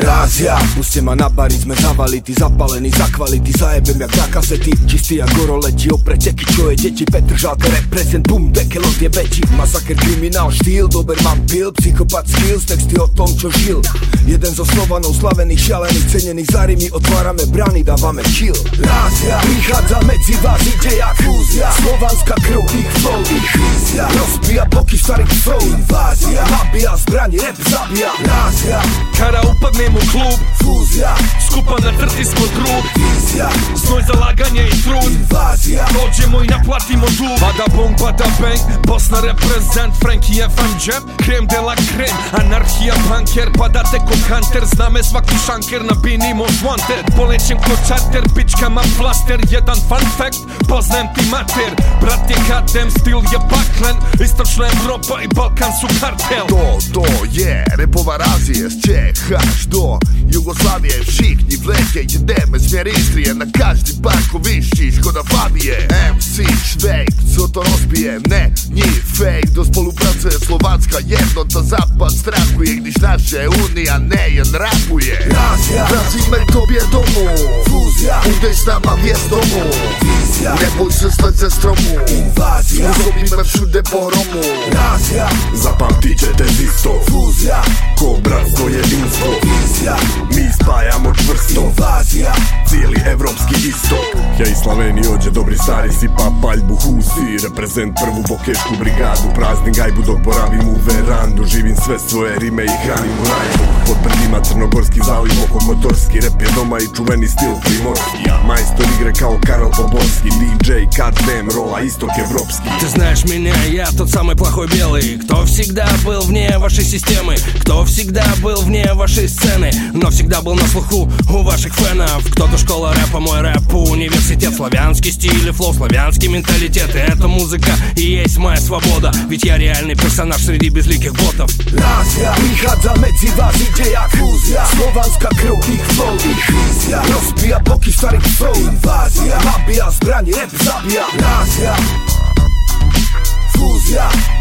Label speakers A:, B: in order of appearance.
A: Inwazja Puśćcie ma na bari, sme zavality, zapalení za kvality Zajebem jak na kasety, čistý jak goro letí Opreteky, čo je deti, Petr Žalka reprezent Bum, dekel od jebeti. Masaker, kriminál, štýl, Doberman, pil. Psychopat, skills, texty o tom, čo žil. Jeden zo Slovanov, slavených, šalených, cenených Za rymy otvárame brany, dávame chill. Rázia, prichádza medzi vás, ide jak fúzia. Slovanská krv, ich flow, ich vízia šarik flow Invazija, habija, zbrani rap zabija Razija,
B: kada upadnem u klub
A: Fuzija,
B: skupa na trti smo drug.
A: Vizija,
B: znoj zalaganje i trud.
A: Invazija, dođe
B: Dođemo i naplatimo dug Bada bong, bada bang Bosna reprezent Frankie FM Jam Krem de la krem Anarhija banker Padate ko kanter Zname svaki šanker Na bini mož wanted. Polećem ko čarter Pička ma flaster Jedan fun fact Poznajem ti mater. Brat je kadem Stil je paklen Istočna Evropa i Balkan su kartel.
C: To, to je repowa Azije Z Czech aż do Jugoslavije Všichni vletje jedeme smjer Istrije Na každi parkovišći Škoda Fabije Švejk Co to rozbije? Ne, njih fake Do spolupracuje Slovacka jednota Zapad strahuje Gdyż nasze Unia ne jen rapuje
A: Rázia,
C: Wracimy k tobie domu.
A: Fúzia,
C: Udeś nam a jest domu.
A: Vizja
C: Nie bój się stać ze stromu.
A: Inwazja,
C: Zrobimy wszędzie poromu.
A: Rázia,
D: Zapamtite te isto
A: fúzia,
D: Ko bratstvo jedinstvo
A: vizja
D: Mi spajamo čvrsto
A: Inwazja,
D: istok Ja i Slaveni ođe dobri stari sipa paljbu husi. Reprezent prvu bokešku brigadu Praznim gajbu dok boravim u verandu. Živim sve svoje rime i hranim u rajbu Pod brdima crnogorski zaliv oko kotorski Rep je doma i čuveni stil primorski Majstor igre kao Karol Poborski DJ, Kadem, rola istok evropski.
E: Ты знаешь меня, я тот самый плохой белый. Кто всегда был вне вашей системы? Кто всегда был вне вашей сцены? Но всегда был на слуху у ваших фенов Кто-то школа рэпа, мой рэп университет. Славянский стиль и флоу, славянский менталитет. И эта музыка и есть моя свобода. Ведь я реальный персонаж среди безликих ботов.
A: Rázia Prichádza medzi vás, ide jak fúzia Slovanská krv, ich flow, ich vizja Rozbija boky starých flow, inwazja. Nabija zbrani, rap zabija Rázia, fúzia